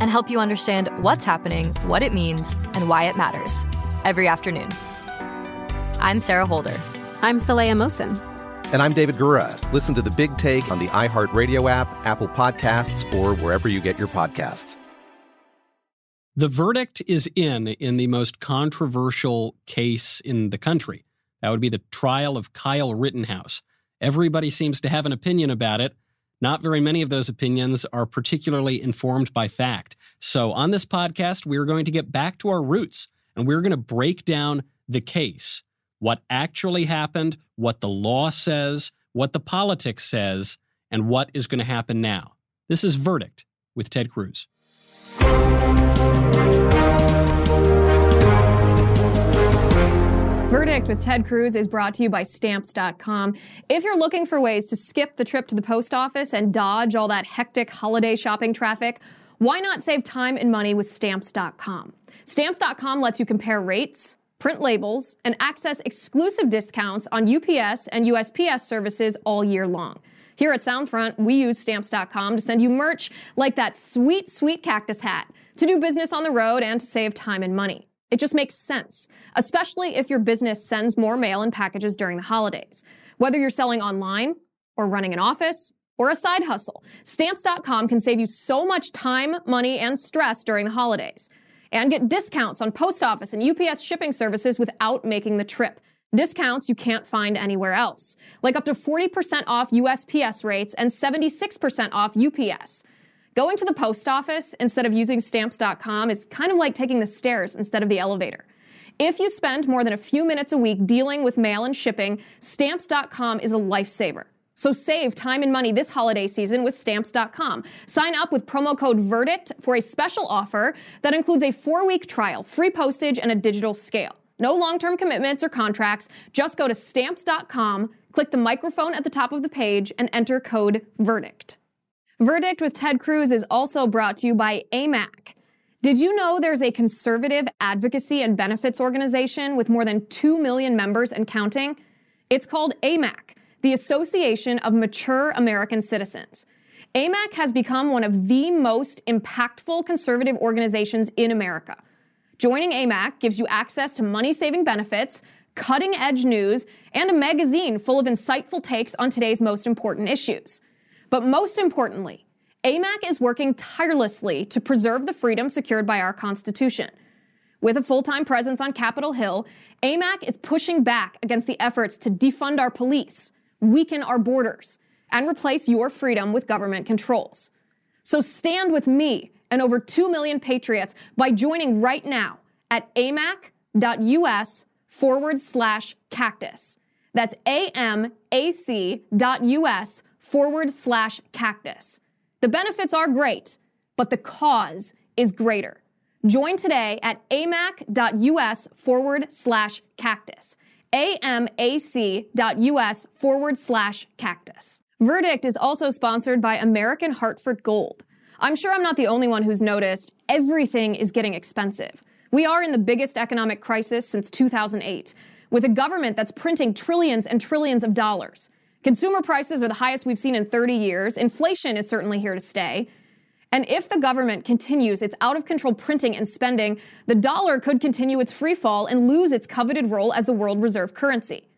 and help you understand what's happening, what it means, and why it matters every afternoon. I'm Sarah Holder. I'm Saleha Mohsin. And I'm David Gura. Listen to the big take on the iHeartRadio app, Apple Podcasts, or wherever you get your podcasts. The verdict is in in the most controversial case in the country. That would be the trial of Kyle Rittenhouse. Everybody seems to have an opinion about it. Not very many of those opinions are particularly informed by fact. So, on this podcast, we're going to get back to our roots and we're going to break down the case what actually happened, what the law says, what the politics says, and what is going to happen now. This is Verdict with Ted Cruz. With Ted Cruz is brought to you by Stamps.com. If you're looking for ways to skip the trip to the post office and dodge all that hectic holiday shopping traffic, why not save time and money with Stamps.com? Stamps.com lets you compare rates, print labels, and access exclusive discounts on UPS and USPS services all year long. Here at Soundfront, we use Stamps.com to send you merch like that sweet, sweet cactus hat to do business on the road and to save time and money. It just makes sense, especially if your business sends more mail and packages during the holidays. Whether you're selling online or running an office or a side hustle, stamps.com can save you so much time, money, and stress during the holidays. And get discounts on post office and UPS shipping services without making the trip. Discounts you can't find anywhere else, like up to 40% off USPS rates and 76% off UPS. Going to the post office instead of using stamps.com is kind of like taking the stairs instead of the elevator. If you spend more than a few minutes a week dealing with mail and shipping, stamps.com is a lifesaver. So save time and money this holiday season with stamps.com. Sign up with promo code VERDICT for a special offer that includes a four week trial, free postage, and a digital scale. No long term commitments or contracts. Just go to stamps.com, click the microphone at the top of the page, and enter code VERDICT. Verdict with Ted Cruz is also brought to you by AMAC. Did you know there's a conservative advocacy and benefits organization with more than 2 million members and counting? It's called AMAC, the Association of Mature American Citizens. AMAC has become one of the most impactful conservative organizations in America. Joining AMAC gives you access to money saving benefits, cutting edge news, and a magazine full of insightful takes on today's most important issues. But most importantly, AMAC is working tirelessly to preserve the freedom secured by our Constitution. With a full time presence on Capitol Hill, AMAC is pushing back against the efforts to defund our police, weaken our borders, and replace your freedom with government controls. So stand with me and over 2 million patriots by joining right now at amac.us forward slash cactus. That's amac.us forward slash cactus. The benefits are great, but the cause is greater. Join today at amac.us forward slash cactus. amac.us forward slash cactus. Verdict is also sponsored by American Hartford Gold. I'm sure I'm not the only one who's noticed everything is getting expensive. We are in the biggest economic crisis since 2008, with a government that's printing trillions and trillions of dollars. Consumer prices are the highest we've seen in 30 years. Inflation is certainly here to stay. And if the government continues its out of control printing and spending, the dollar could continue its free fall and lose its coveted role as the world reserve currency.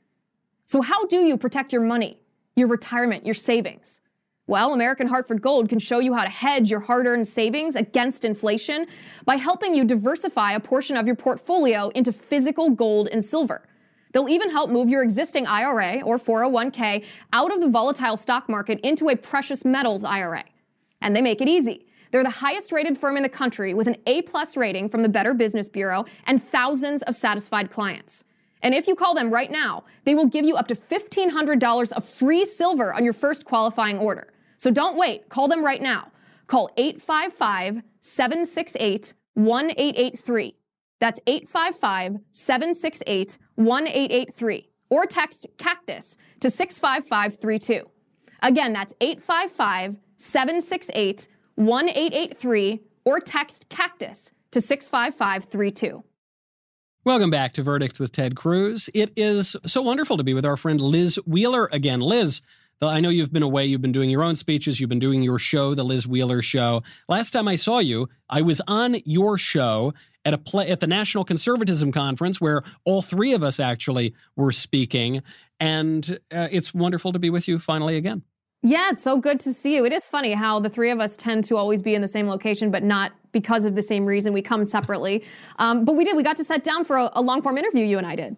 So, how do you protect your money, your retirement, your savings? Well, American Hartford Gold can show you how to hedge your hard earned savings against inflation by helping you diversify a portion of your portfolio into physical gold and silver. They'll even help move your existing IRA or 401k out of the volatile stock market into a precious metals IRA. And they make it easy. They're the highest rated firm in the country with an A plus rating from the Better Business Bureau and thousands of satisfied clients. And if you call them right now, they will give you up to $1,500 of free silver on your first qualifying order. So don't wait. Call them right now. Call 855 768 1883. That's 855 768 1883. Or text cactus to 65532. Again, that's 855 768 1883. Or text cactus to 65532. Welcome back to Verdicts with Ted Cruz. It is so wonderful to be with our friend Liz Wheeler again. Liz, I know you've been away. You've been doing your own speeches. You've been doing your show, the Liz Wheeler Show. Last time I saw you, I was on your show at a play at the National Conservatism Conference, where all three of us actually were speaking, and uh, it's wonderful to be with you finally again. Yeah, it's so good to see you. It is funny how the three of us tend to always be in the same location, but not because of the same reason. We come separately. Um, but we did. We got to sit down for a, a long form interview, you and I did.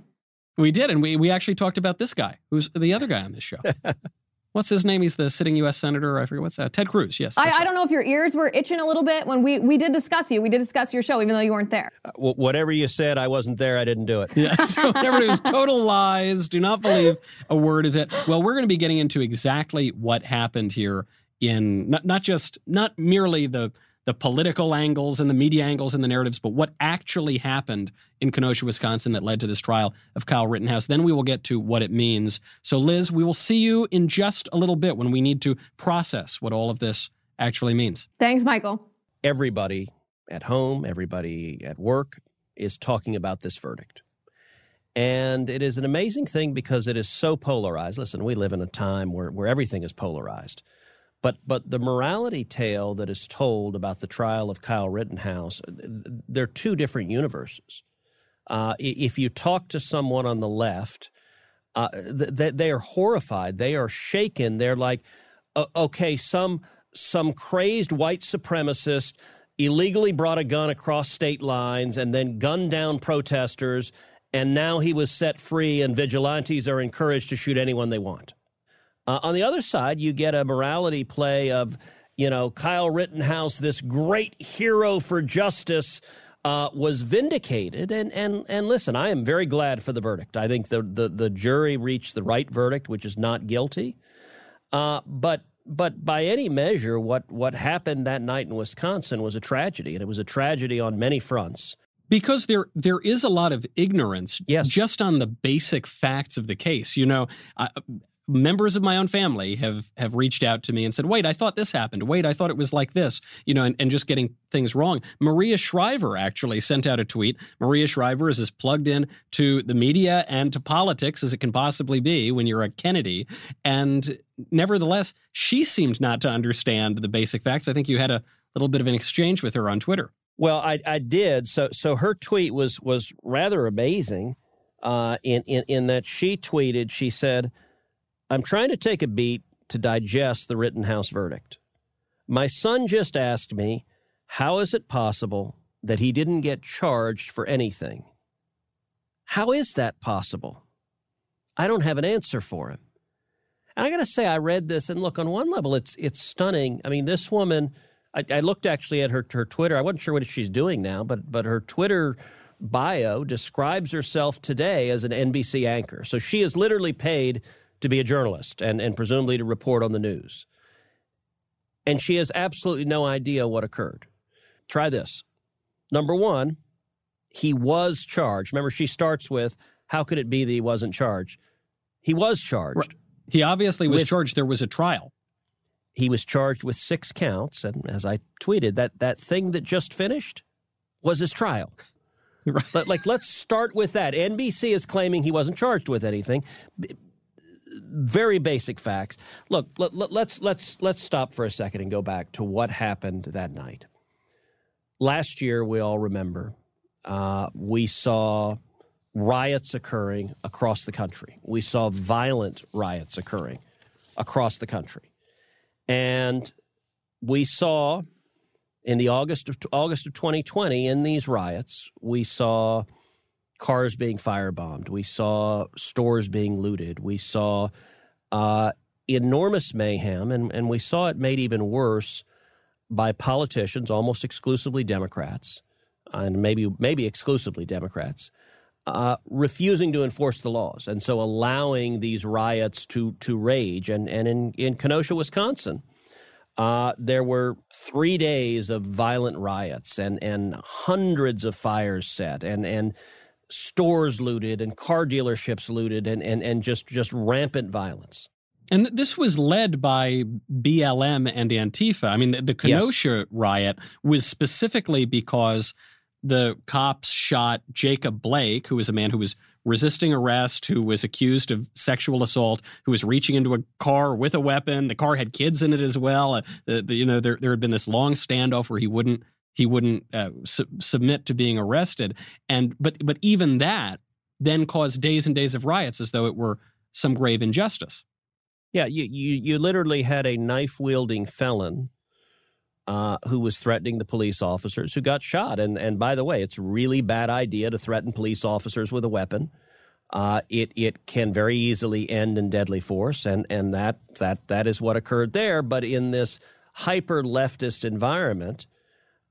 We did. And we, we actually talked about this guy, who's the other guy on this show. What's his name? He's the sitting U.S. senator. I forget what's that. Ted Cruz. Yes. I, right. I, don't know if your ears were itching a little bit when we we did discuss you. We did discuss your show, even though you weren't there. Uh, whatever you said, I wasn't there. I didn't do it. Yeah. So whatever it was, total lies. Do not believe a word of it. Well, we're going to be getting into exactly what happened here in not not just not merely the the political angles and the media angles and the narratives, but what actually happened in Kenosha, Wisconsin that led to this trial of Kyle Rittenhouse. Then we will get to what it means. So, Liz, we will see you in just a little bit when we need to process what all of this actually means. Thanks, Michael. Everybody at home, everybody at work is talking about this verdict. And it is an amazing thing because it is so polarized. Listen, we live in a time where, where everything is polarized. But but the morality tale that is told about the trial of Kyle Rittenhouse, they're two different universes. Uh, if you talk to someone on the left, uh, they, they are horrified. They are shaken. They're like, okay, some some crazed white supremacist illegally brought a gun across state lines and then gunned down protesters, and now he was set free, and vigilantes are encouraged to shoot anyone they want. Uh, on the other side, you get a morality play of, you know, Kyle Rittenhouse, this great hero for justice, uh, was vindicated. And, and, and listen, I am very glad for the verdict. I think the, the, the jury reached the right verdict, which is not guilty. Uh, but but by any measure, what, what happened that night in Wisconsin was a tragedy, and it was a tragedy on many fronts because there there is a lot of ignorance yes. just on the basic facts of the case. You know, members of my own family have have reached out to me and said, "Wait, I thought this happened. Wait, I thought it was like this." You know, and, and just getting things wrong. Maria Shriver actually sent out a tweet. Maria Shriver is as plugged in to the media and to politics as it can possibly be when you're a Kennedy, and nevertheless, she seemed not to understand the basic facts. I think you had a little bit of an exchange with her on Twitter. Well, I, I did. So so her tweet was was rather amazing. Uh, in, in in that she tweeted, she said. I'm trying to take a beat to digest the Rittenhouse verdict. My son just asked me, how is it possible that he didn't get charged for anything? How is that possible? I don't have an answer for him. And I got to say, I read this, and look, on one level, it's it's stunning. I mean, this woman, I, I, looked actually at her her Twitter. I wasn't sure what she's doing now, but but her Twitter bio describes herself today as an NBC anchor. So she is literally paid to be a journalist and, and presumably to report on the news. And she has absolutely no idea what occurred. Try this. Number one, he was charged. Remember, she starts with, How could it be that he wasn't charged? He was charged. Right. He obviously was with, charged. There was a trial. He was charged with six counts. And as I tweeted, that, that thing that just finished was his trial. Right. But like, let's start with that. NBC is claiming he wasn't charged with anything. Very basic facts. Look, let, let, let's let's let's stop for a second and go back to what happened that night. Last year, we all remember, uh, we saw riots occurring across the country. We saw violent riots occurring across the country, and we saw in the August of August of 2020 in these riots, we saw cars being firebombed, we saw stores being looted, we saw uh, enormous mayhem, and, and we saw it made even worse by politicians, almost exclusively Democrats, and maybe maybe exclusively Democrats, uh, refusing to enforce the laws, and so allowing these riots to to rage. And and in in Kenosha, Wisconsin, uh, there were three days of violent riots and, and hundreds of fires set. And, and stores looted and car dealerships looted and, and, and just, just rampant violence. And this was led by BLM and Antifa. I mean, the, the Kenosha yes. riot was specifically because the cops shot Jacob Blake, who was a man who was resisting arrest, who was accused of sexual assault, who was reaching into a car with a weapon. The car had kids in it as well. Uh, the, the, you know, there, there had been this long standoff where he wouldn't he wouldn't uh, su- submit to being arrested, and but but even that then caused days and days of riots as though it were some grave injustice. Yeah, you you, you literally had a knife wielding felon uh, who was threatening the police officers who got shot. And and by the way, it's really bad idea to threaten police officers with a weapon. Uh, it it can very easily end in deadly force, and and that that that is what occurred there. But in this hyper leftist environment,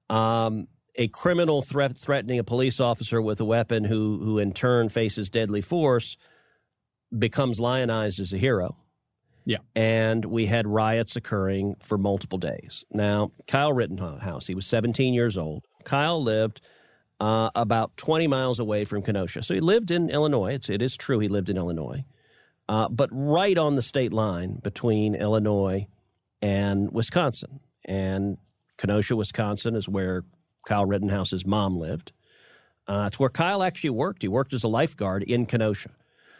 um, a criminal threat threatening a police officer with a weapon, who who in turn faces deadly force, becomes lionized as a hero. Yeah. And we had riots occurring for multiple days. Now, Kyle Rittenhouse, he was 17 years old. Kyle lived uh, about 20 miles away from Kenosha. So he lived in Illinois. It's, it is true he lived in Illinois. Uh, but right on the state line between Illinois and Wisconsin. And Kenosha, Wisconsin is where Kyle Rittenhouse's mom lived. Uh, it's where Kyle actually worked. He worked as a lifeguard in Kenosha.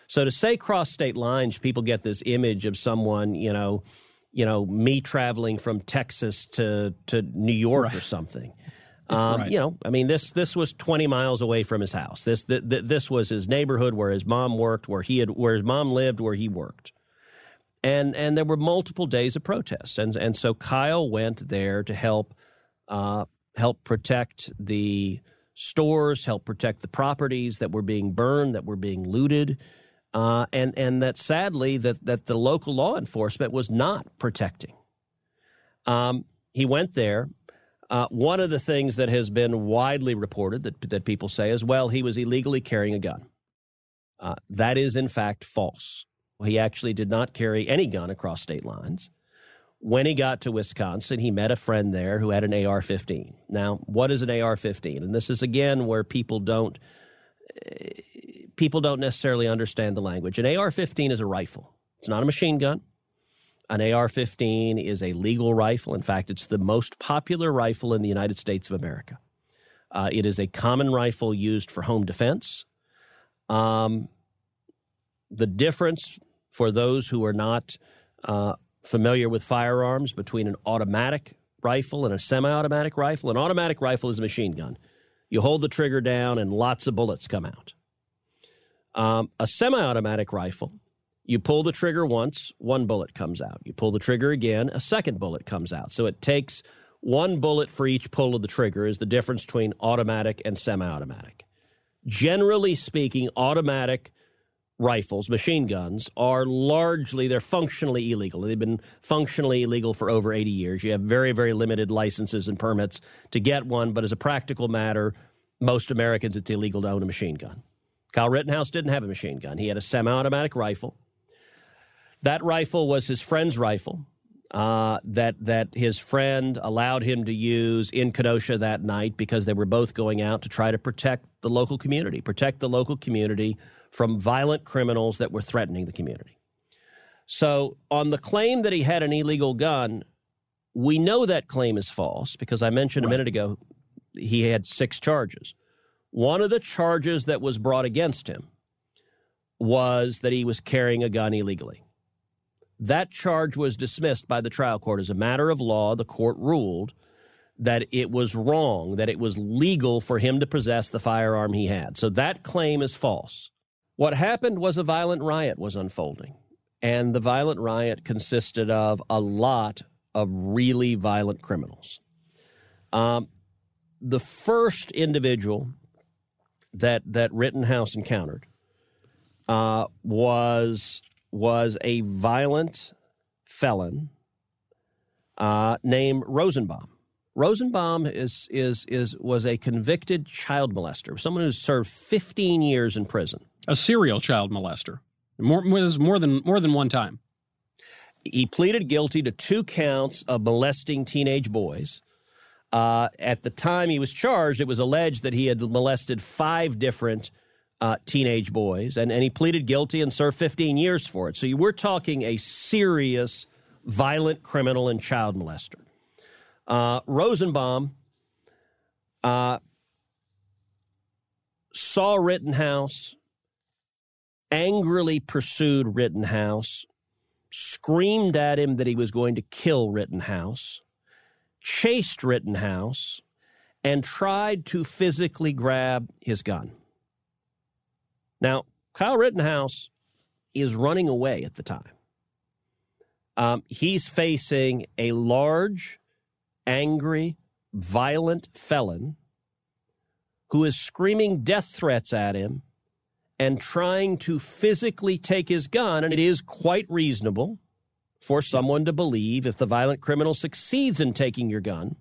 So to say cross state lines, people get this image of someone, you know, you know, me traveling from Texas to to New York right. or something. Um, right. You know, I mean, this this was 20 miles away from his house. This th- th- this was his neighborhood where his mom worked, where he had, where his mom lived, where he worked, and and there were multiple days of protests, and and so Kyle went there to help uh, help protect the stores, help protect the properties that were being burned, that were being looted uh, and and that sadly that that the local law enforcement was not protecting. Um, he went there. Uh, one of the things that has been widely reported that that people say is, well, he was illegally carrying a gun. Uh, that is in fact false. He actually did not carry any gun across state lines. When he got to Wisconsin, he met a friend there who had an AR 15. Now, what is an AR 15? And this is again where people don't people don't necessarily understand the language. An AR 15 is a rifle, it's not a machine gun. An AR 15 is a legal rifle. In fact, it's the most popular rifle in the United States of America. Uh, it is a common rifle used for home defense. Um, the difference for those who are not uh, familiar with firearms between an automatic rifle and a semi automatic rifle an automatic rifle is a machine gun. You hold the trigger down and lots of bullets come out. Um, a semi automatic rifle, you pull the trigger once, one bullet comes out. You pull the trigger again, a second bullet comes out. So it takes one bullet for each pull of the trigger, is the difference between automatic and semi automatic. Generally speaking, automatic rifles, machine guns, are largely, they're functionally illegal. They've been functionally illegal for over 80 years. You have very, very limited licenses and permits to get one, but as a practical matter, most Americans, it's illegal to own a machine gun. Kyle Rittenhouse didn't have a machine gun. He had a semi automatic rifle. That rifle was his friend's rifle uh, that, that his friend allowed him to use in Kenosha that night because they were both going out to try to protect the local community, protect the local community from violent criminals that were threatening the community. So, on the claim that he had an illegal gun, we know that claim is false because I mentioned right. a minute ago he had six charges. One of the charges that was brought against him was that he was carrying a gun illegally. That charge was dismissed by the trial court. As a matter of law, the court ruled that it was wrong, that it was legal for him to possess the firearm he had. So that claim is false. What happened was a violent riot was unfolding. And the violent riot consisted of a lot of really violent criminals. Um, the first individual that that Rittenhouse encountered uh, was was a violent felon uh, named Rosenbaum. Rosenbaum is is is was a convicted child molester, someone who served 15 years in prison. A serial child molester. More was more than more than one time. He pleaded guilty to two counts of molesting teenage boys. Uh, at the time he was charged, it was alleged that he had molested five different uh, teenage boys, and, and he pleaded guilty and served 15 years for it. So you, we're talking a serious, violent criminal and child molester. Uh, Rosenbaum uh, saw Rittenhouse, angrily pursued Rittenhouse, screamed at him that he was going to kill Rittenhouse, chased Rittenhouse, and tried to physically grab his gun. Now, Kyle Rittenhouse is running away at the time. Um, he's facing a large, angry, violent felon who is screaming death threats at him and trying to physically take his gun. And it is quite reasonable for someone to believe if the violent criminal succeeds in taking your gun,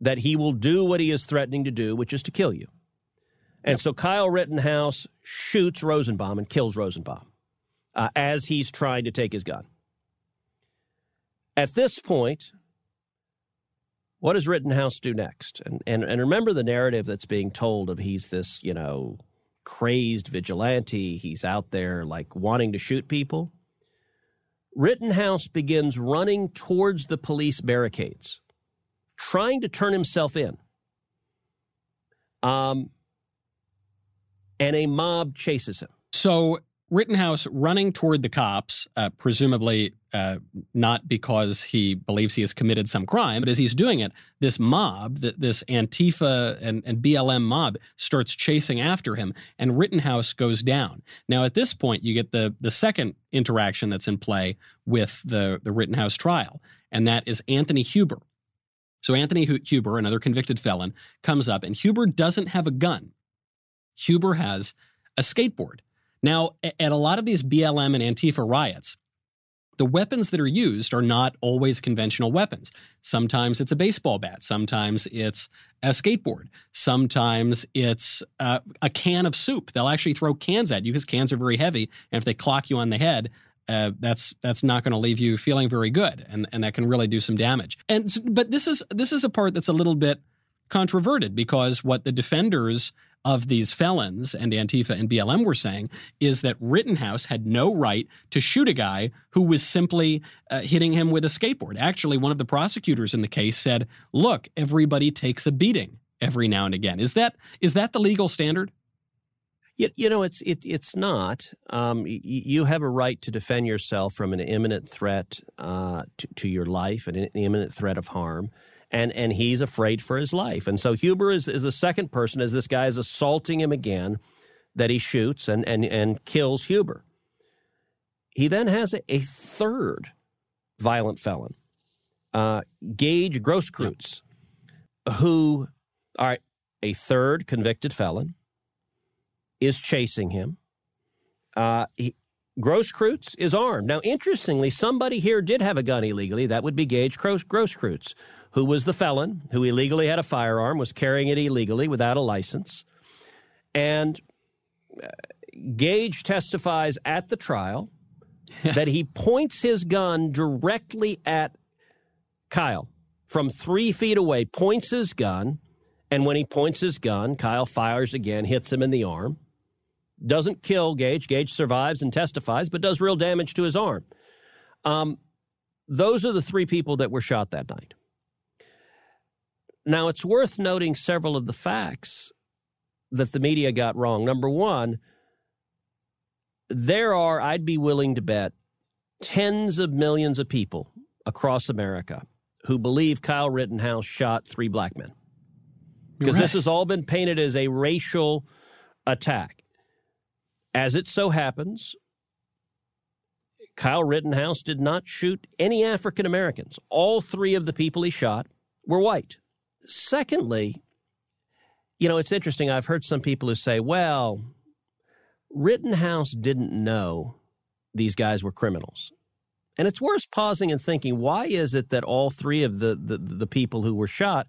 that he will do what he is threatening to do, which is to kill you. And so Kyle Rittenhouse shoots Rosenbaum and kills Rosenbaum uh, as he's trying to take his gun. At this point, what does Rittenhouse do next? And, and, and remember the narrative that's being told of he's this, you know, crazed vigilante. He's out there like wanting to shoot people. Rittenhouse begins running towards the police barricades, trying to turn himself in. Um, and a mob chases him. So Rittenhouse running toward the cops, uh, presumably uh, not because he believes he has committed some crime, but as he's doing it, this mob, this Antifa and, and BLM mob, starts chasing after him, and Rittenhouse goes down. Now, at this point, you get the the second interaction that's in play with the the Rittenhouse trial, and that is Anthony Huber. So Anthony Huber, another convicted felon, comes up, and Huber doesn't have a gun. Huber has a skateboard. Now, at a lot of these BLM and Antifa riots, the weapons that are used are not always conventional weapons. Sometimes it's a baseball bat. Sometimes it's a skateboard. Sometimes it's uh, a can of soup. They'll actually throw cans at you because cans are very heavy. And if they clock you on the head, uh, that's that's not going to leave you feeling very good, and and that can really do some damage. And but this is this is a part that's a little bit controverted because what the defenders of these felons and Antifa and BLM were saying is that Rittenhouse had no right to shoot a guy who was simply uh, hitting him with a skateboard. Actually, one of the prosecutors in the case said, "Look, everybody takes a beating every now and again." Is that is that the legal standard? You, you know, it's it, it's not. Um, you have a right to defend yourself from an imminent threat uh, to, to your life, an imminent threat of harm and and he's afraid for his life. And so Huber is, is the second person as this guy is assaulting him again that he shoots and and and kills Huber. He then has a, a third violent felon, uh, Gage Grosskreutz, who, all right, a third convicted felon, is chasing him. Uh, he, Grosskreutz is armed. Now, interestingly, somebody here did have a gun illegally. That would be Gage Grosskreutz, who was the felon, who illegally had a firearm, was carrying it illegally without a license. And uh, Gage testifies at the trial that he points his gun directly at Kyle from three feet away, points his gun. And when he points his gun, Kyle fires again, hits him in the arm doesn't kill Gage. Gage survives and testifies, but does real damage to his arm. Um, those are the three people that were shot that night. Now, it's worth noting several of the facts that the media got wrong. Number one, there are, I'd be willing to bet, tens of millions of people across America who believe Kyle Rittenhouse shot three black men. Because right. this has all been painted as a racial attack. As it so happens, Kyle Rittenhouse did not shoot any African Americans. All three of the people he shot were white. Secondly, you know, it's interesting. I've heard some people who say, well, Rittenhouse didn't know these guys were criminals. And it's worth pausing and thinking, why is it that all three of the, the, the people who were shot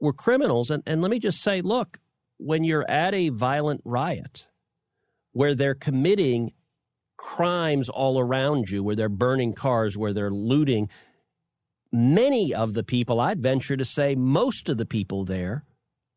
were criminals? And, and let me just say, look, when you're at a violent riot, where they're committing crimes all around you, where they're burning cars, where they're looting. Many of the people, I'd venture to say most of the people there,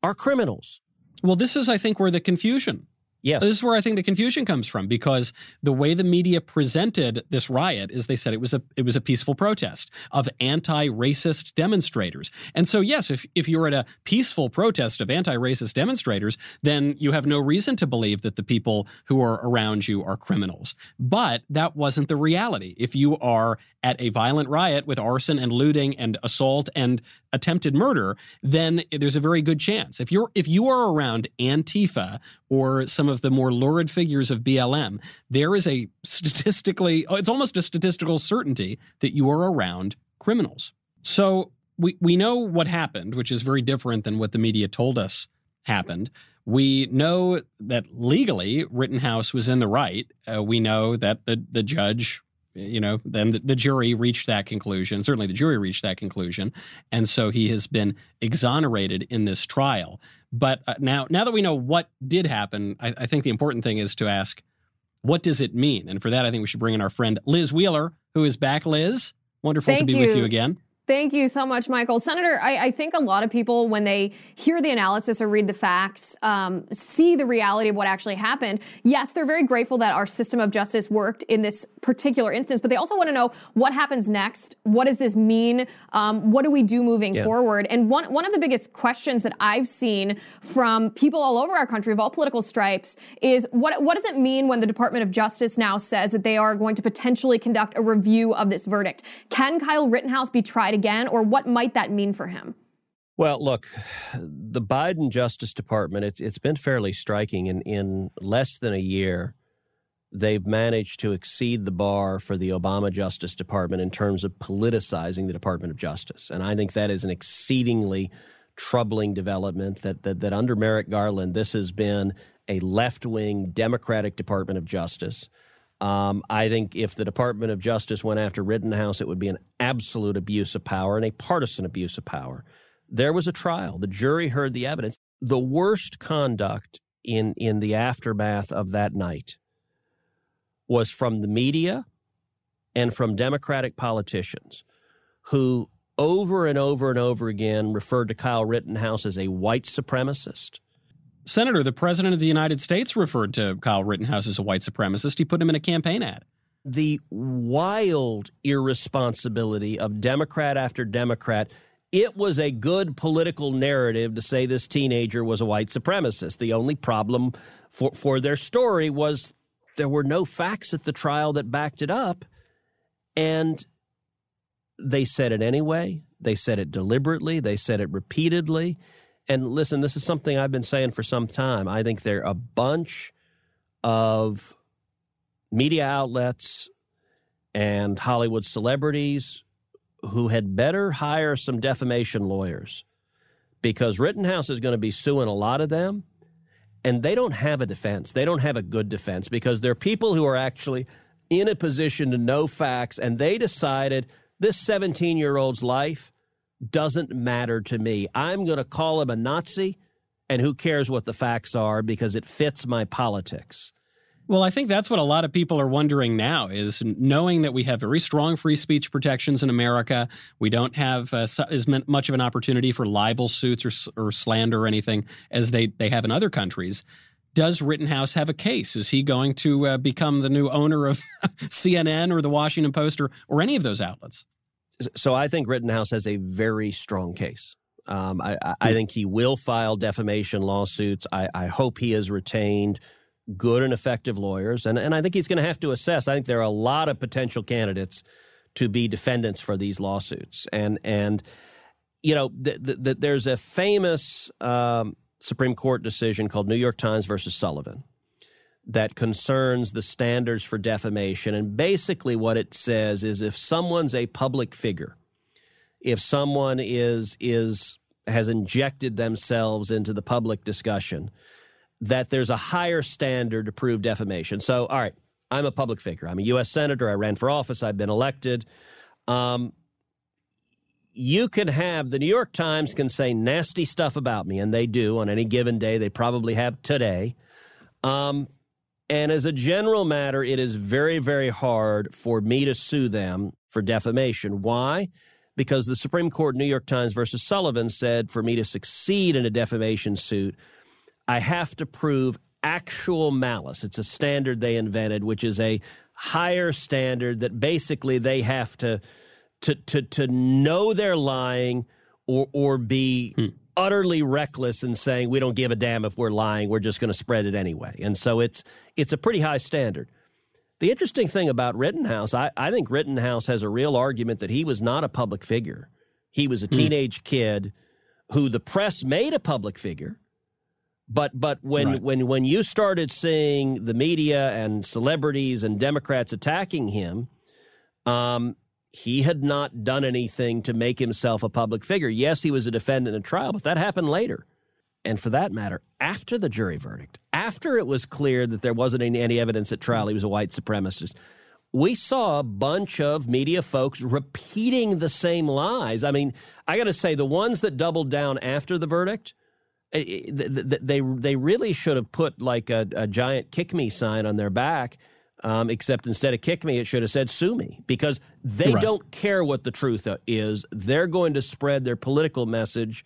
are criminals. Well, this is, I think, where the confusion Yes. This is where I think the confusion comes from because the way the media presented this riot is they said it was a it was a peaceful protest of anti-racist demonstrators. And so yes, if if you're at a peaceful protest of anti-racist demonstrators, then you have no reason to believe that the people who are around you are criminals. But that wasn't the reality. If you are at a violent riot with arson and looting and assault and attempted murder, then there's a very good chance. If you're if you are around Antifa or some of the more lurid figures of BLM, there is a statistically it's almost a statistical certainty that you are around criminals. So we we know what happened, which is very different than what the media told us happened. We know that legally Rittenhouse was in the right. Uh, we know that the the judge you know, then the, jury reached that conclusion. Certainly the jury reached that conclusion. And so he has been exonerated in this trial. But uh, now, now that we know what did happen, I, I think the important thing is to ask, what does it mean? And for that, I think we should bring in our friend Liz Wheeler, who is back. Liz, wonderful Thank to be you. with you again. Thank you so much, Michael. Senator, I, I, think a lot of people, when they hear the analysis or read the facts, um, see the reality of what actually happened. Yes, they're very grateful that our system of justice worked in this particular instance, but they also want to know what happens next. What does this mean? Um, what do we do moving yeah. forward? And one, one of the biggest questions that I've seen from people all over our country of all political stripes is what, what does it mean when the Department of Justice now says that they are going to potentially conduct a review of this verdict? Can Kyle Rittenhouse be tried again, or what might that mean for him? Well, look, the Biden Justice Department, it's, it's been fairly striking. In, in less than a year, they've managed to exceed the bar for the Obama Justice Department in terms of politicizing the Department of Justice. And I think that is an exceedingly troubling development that, that, that under Merrick Garland, this has been a left wing Democratic Department of Justice. Um, I think if the Department of Justice went after Rittenhouse, it would be an absolute abuse of power and a partisan abuse of power. There was a trial. The jury heard the evidence. The worst conduct in, in the aftermath of that night was from the media and from Democratic politicians who over and over and over again referred to Kyle Rittenhouse as a white supremacist, Senator, the President of the United States referred to Kyle Rittenhouse as a white supremacist. He put him in a campaign ad. The wild irresponsibility of Democrat after Democrat. It was a good political narrative to say this teenager was a white supremacist. The only problem for, for their story was there were no facts at the trial that backed it up. And they said it anyway. They said it deliberately. They said it repeatedly. And listen, this is something I've been saying for some time. I think there are a bunch of media outlets and Hollywood celebrities who had better hire some defamation lawyers because Rittenhouse is going to be suing a lot of them and they don't have a defense. They don't have a good defense because they're people who are actually in a position to know facts, and they decided this 17 year old's life doesn't matter to me. I'm going to call him a Nazi, and who cares what the facts are because it fits my politics. Well, I think that's what a lot of people are wondering now is knowing that we have very strong free speech protections in America. We don't have uh, as much of an opportunity for libel suits or, or slander or anything as they, they have in other countries. Does Rittenhouse have a case? Is he going to uh, become the new owner of CNN or the Washington Post or, or any of those outlets? So I think Rittenhouse has a very strong case. Um, I, I, think he will file defamation lawsuits. I, I hope he has retained good and effective lawyers. And, and I think he's going to have to assess. I think there are a lot of potential candidates to be defendants for these lawsuits. And, and you know, th- th- there's a famous um, Supreme Court decision called New York Times versus Sullivan that concerns the standards for defamation. And basically, what it says is if someone's a public figure, if someone is is has injected themselves into the public discussion, that there's a higher standard to prove defamation. So, all right, I'm a public figure. I'm a U.S. senator. I ran for office. I've been elected. Um, you can have the New York Times can say nasty stuff about me, and they do on any given day. They probably have today. Um, and as a general matter, it is very, very hard for me to sue them for defamation. Why? Because the Supreme Court, New York Times versus Sullivan, said for me to succeed in a defamation suit, I have to prove actual malice. It's a standard they invented, which is a higher standard that basically they have to to to to know they're lying or or be hmm utterly reckless in saying we don't give a damn if we're lying we're just going to spread it anyway and so it's it's a pretty high standard the interesting thing about rittenhouse I, I think rittenhouse has a real argument that he was not a public figure he was a hmm. teenage mm. kid who the press made a public figure but but when right. when when you started seeing the media and celebrities and democrats attacking him um, he had not done anything to make himself a public figure. Yes, he was a defendant in trial, but that happened later. And for that matter, after the jury verdict, after it was clear that there wasn't any, evidence at trial he was a white supremacist, we saw a bunch of media folks repeating the same lies. I mean, I got to say, the ones that doubled down after the verdict, eh, eh, they they really should have put like a, a giant kick me sign on their back um, except instead of kick me, it should have said sue me because they right. don't care what the truth is. They're going to spread their political message,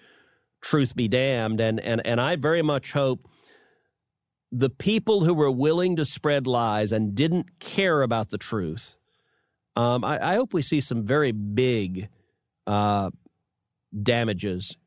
truth be damned. And, and, and I very much hope the people who were willing to spread lies and didn't care about the truth, um, I, I, hope we see some very big uh, damages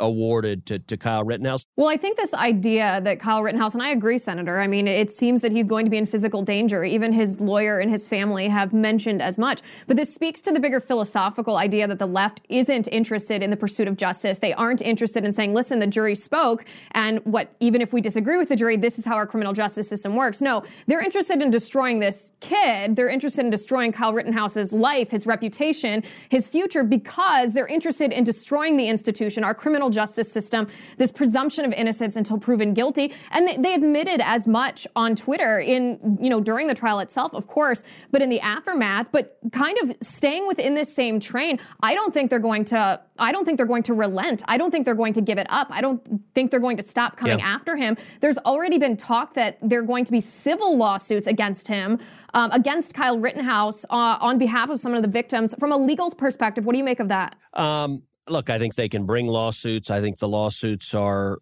awarded to, to Kyle Rittenhouse? Well, I think this idea that Kyle Rittenhouse, and I agree, Senator, I mean, it seems that he's going to be in physical danger. Even his lawyer and his family have mentioned as much. But this speaks to the bigger philosophical idea that the left isn't interested in the pursuit of justice. They aren't interested in saying, listen, the jury spoke, and what, even if we disagree with the jury, this is how our criminal justice system works. No, they're interested in destroying this kid. They're interested in destroying Kyle Rittenhouse's life, his reputation, his future, because they're interested in destroying the institution, our criminal criminal justice system, this presumption of innocence until proven guilty. And they, they admitted as much on Twitter in, you know, during the trial itself, of course, but in the aftermath, but kind of staying within this same train. I don't think they're going to, I don't think they're going to relent. I don't think they're going to give it up. I don't think they're going to stop coming yeah. after him. There's already been talk that there are going to be civil lawsuits against him. Um, against Kyle Rittenhouse uh, on behalf of some of the victims. From a legal perspective, what do you make of that? Um, Look, I think they can bring lawsuits. I think the lawsuits are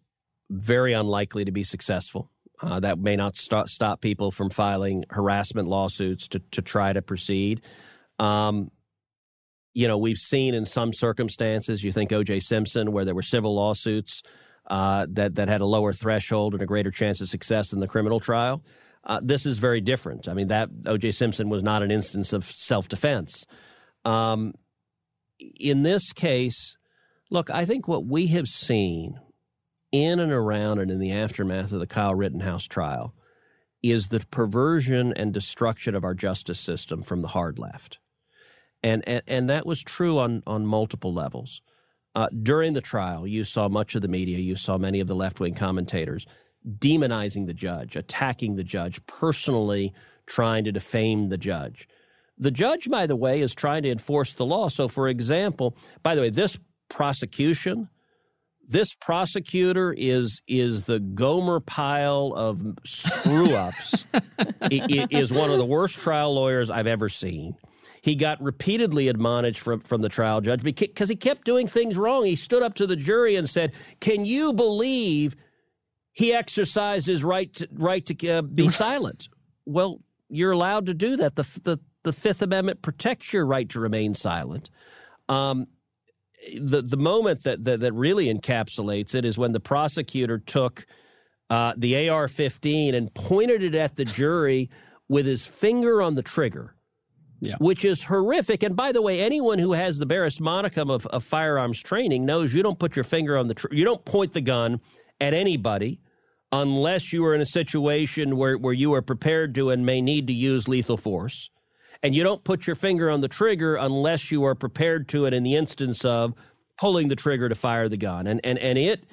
very unlikely to be successful. Uh, that may not st- stop people from filing harassment lawsuits to, to try to proceed. Um, you know, we've seen in some circumstances, you think O.J. Simpson, where there were civil lawsuits uh, that, that had a lower threshold and a greater chance of success than the criminal trial. Uh, this is very different. I mean, that O.J. Simpson was not an instance of self defense. Um, in this case, look, I think what we have seen in and around and in the aftermath of the Kyle Rittenhouse trial is the perversion and destruction of our justice system from the hard left. And, and, and that was true on, on multiple levels. Uh, during the trial, you saw much of the media, you saw many of the left wing commentators demonizing the judge, attacking the judge, personally trying to defame the judge. The judge, by the way, is trying to enforce the law. So, for example, by the way, this prosecution, this prosecutor is is the Gomer Pyle of screw ups. is one of the worst trial lawyers I've ever seen. He got repeatedly admonished from, from the trial judge because he kept doing things wrong. He stood up to the jury and said, "Can you believe he exercised his right to, right to uh, be silent?" Well, you're allowed to do that. The, the the Fifth Amendment protects your right to remain silent. Um, the the moment that, that, that really encapsulates it is when the prosecutor took uh, the AR-15 and pointed it at the jury with his finger on the trigger. Yeah. Which is horrific. And by the way, anyone who has the barest modicum of, of firearms training knows you don't put your finger on the tr- you don't point the gun at anybody unless you are in a situation where, where you are prepared to and may need to use lethal force. And you don't put your finger on the trigger unless you are prepared to it in the instance of pulling the trigger to fire the gun. And and and it,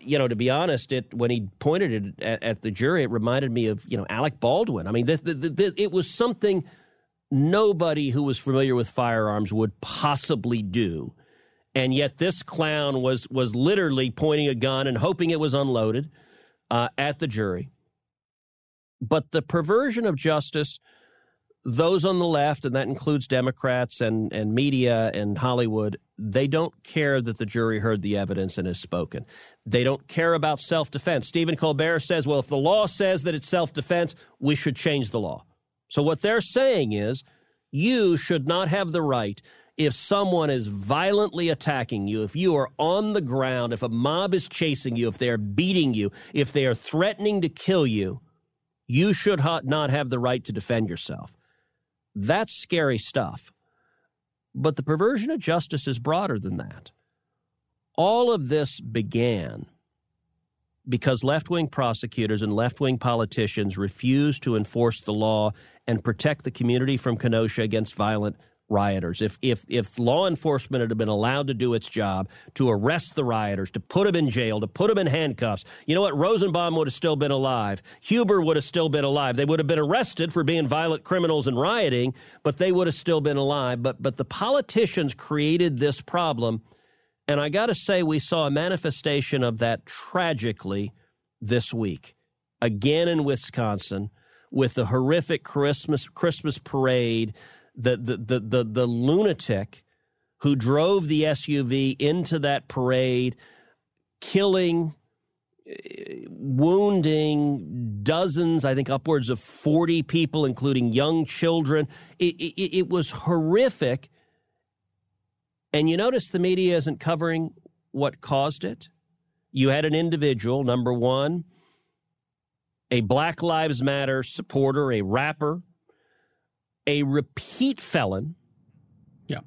you know, to be honest, it when he pointed it at, at the jury, it reminded me of you know Alec Baldwin. I mean, this, this, this, it was something nobody who was familiar with firearms would possibly do. And yet, this clown was was literally pointing a gun and hoping it was unloaded uh, at the jury. But the perversion of justice those on the left, and that includes Democrats and, and media and Hollywood, they don't care that the jury heard the evidence and has spoken. They don't care about self defense. Stephen Colbert says, well, if the law says that it's self defense, we should change the law. So what they're saying is you should not have the right if someone is violently attacking you, if you are on the ground, if a mob is chasing you, if they are beating you, if they are threatening to kill you, you should not have the right to defend yourself. That's scary stuff. But the perversion of justice is broader than that. All of this began because left wing prosecutors and left wing politicians refused to enforce the law and protect the community from Kenosha against violent rioters. If if if law enforcement had been allowed to do its job to arrest the rioters, to put them in jail, to put them in handcuffs, you know what? Rosenbaum would have still been alive. Huber would have still been alive. They would have been arrested for being violent criminals and rioting, but they would have still been alive. But but the politicians created this problem, and I got to say we saw a manifestation of that tragically this week. Again in Wisconsin with the horrific Christmas Christmas parade the, the, the, the, the lunatic who drove the SUV into that parade, killing, eh, wounding dozens, I think upwards of 40 people, including young children. It, it, it, was horrific. And you notice the media isn't covering what caused it. You had an individual, number one, a Black Lives Matter supporter, a rapper a repeat felon yeah.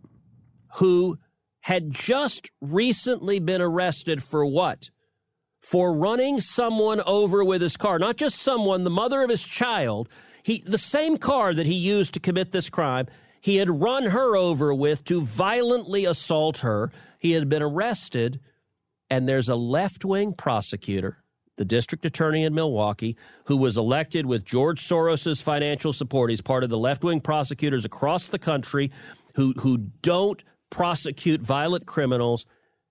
who had just recently been arrested for what? For running someone over with his car. Not just someone, the mother of his child. He, the same car that he used to commit this crime, he had run her over with to violently assault her. He had been arrested, and there's a left wing prosecutor the district attorney in Milwaukee, who was elected with George Soros's financial support. He's part of the left wing prosecutors across the country who, who don't prosecute violent criminals.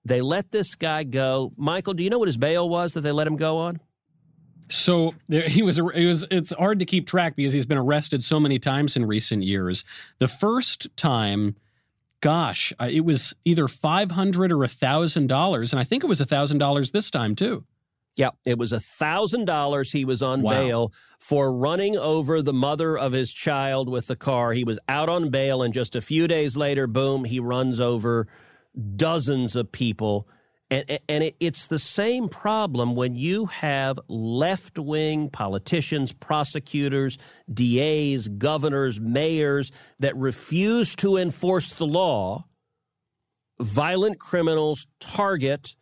They let this guy go. Michael, do you know what his bail was that they let him go on? So there, he was. It was. It's hard to keep track because he's been arrested so many times in recent years. The first time, gosh, uh, it was either five hundred or a thousand dollars, and I think it was a thousand dollars this time too. Yeah, it was a thousand dollars he was on wow. bail for running over the mother of his child with the car. He was out on bail, and just a few days later, boom, he runs over dozens of people. And, and it, it's the same problem when you have left wing politicians, prosecutors, DAs, governors, mayors that refuse to enforce the law. Violent criminals target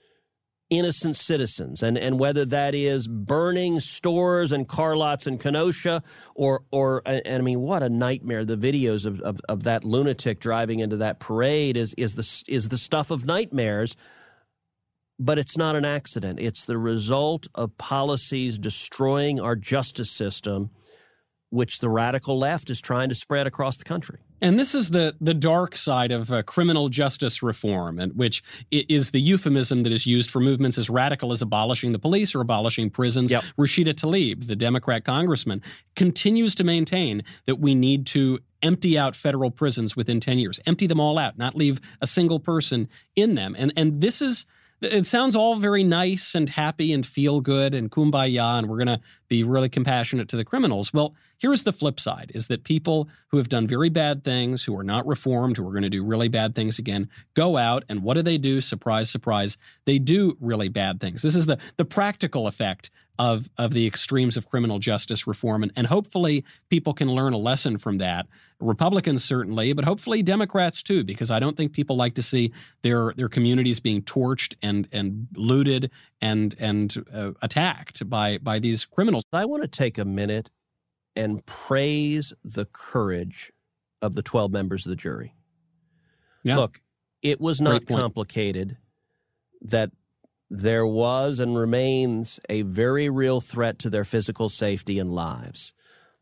innocent citizens. And, and whether that is burning stores and car lots in Kenosha or or and I mean what a nightmare the videos of, of, of that lunatic driving into that parade is is the is the stuff of nightmares. But it's not an accident. It's the result of policies destroying our justice system which the radical left is trying to spread across the country. And this is the the dark side of uh, criminal justice reform, and which is the euphemism that is used for movements as radical as abolishing the police or abolishing prisons. Yep. Rashida Tlaib, the Democrat congressman, continues to maintain that we need to empty out federal prisons within 10 years, empty them all out, not leave a single person in them. And and this is it sounds all very nice and happy and feel good and kumbaya and we're going to be really compassionate to the criminals. Well here's the flip side is that people who have done very bad things who are not reformed who are going to do really bad things again go out and what do they do? Surprise surprise they do really bad things. This is the the practical effect of of the extremes of criminal justice reform and, and hopefully people can learn a lesson from that. Republicans certainly but hopefully democrats too because i don't think people like to see their their communities being torched and and looted and and uh, attacked by by these criminals i want to take a minute and praise the courage of the 12 members of the jury yeah. look it was not complicated that there was and remains a very real threat to their physical safety and lives.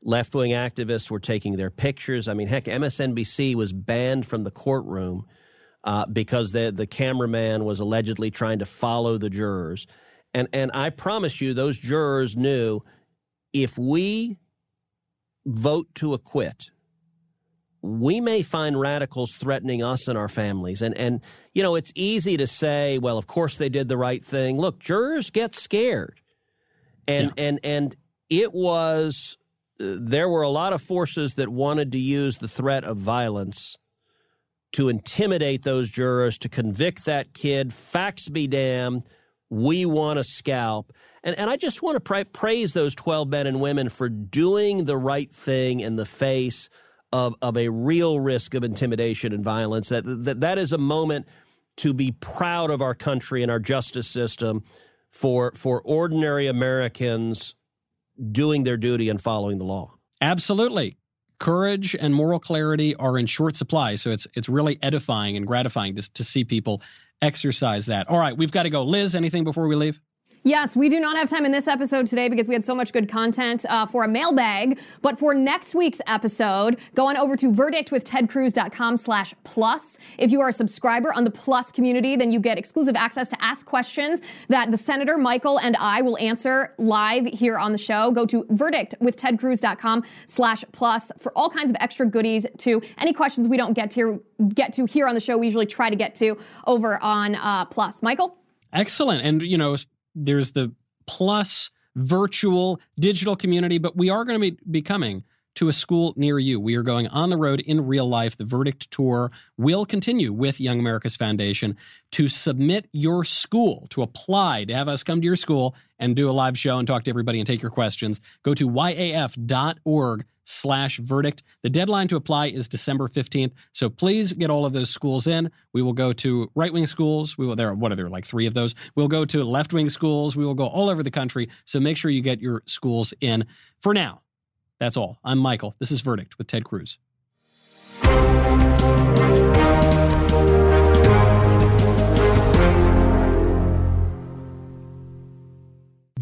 Left wing activists were taking their pictures. I mean, heck, MSNBC was banned from the courtroom uh, because the, the cameraman was allegedly trying to follow the jurors. And, and I promise you, those jurors knew if we vote to acquit, we may find radicals threatening us and our families. And, and, you know, it's easy to say, well, of course they did the right thing. Look, jurors get scared. And, yeah. and, and it was, uh, there were a lot of forces that wanted to use the threat of violence to intimidate those jurors, to convict that kid. Facts be damned. We want a scalp. And, and I just want to pra- praise those 12 men and women for doing the right thing in the face of, of a real risk of intimidation and violence. That, that, that is a moment to be proud of our country and our justice system for, for ordinary Americans doing their duty and following the law. Absolutely. Courage and moral clarity are in short supply. So it's, it's really edifying and gratifying to, to see people exercise that. All right, we've got to go. Liz, anything before we leave? Yes, we do not have time in this episode today because we had so much good content uh, for a mailbag. But for next week's episode, go on over to verdictwithtedcruz.com slash plus. If you are a subscriber on the plus community, then you get exclusive access to ask questions that the Senator, Michael, and I will answer live here on the show. Go to verdictwithtedcruz.com slash plus for all kinds of extra goodies to any questions we don't get to, get to here on the show. We usually try to get to over on uh, plus. Michael? Excellent. And, you know, there's the plus virtual digital community, but we are going to be, be coming to a school near you. We are going on the road in real life. The Verdict Tour will continue with Young America's Foundation to submit your school, to apply, to have us come to your school and do a live show and talk to everybody and take your questions. Go to yaf.org slash verdict. The deadline to apply is December 15th. So please get all of those schools in. We will go to right wing schools. We will, there, are, what are there, like three of those? We'll go to left wing schools. We will go all over the country. So make sure you get your schools in. For now, that's all. I'm Michael. This is Verdict with Ted Cruz.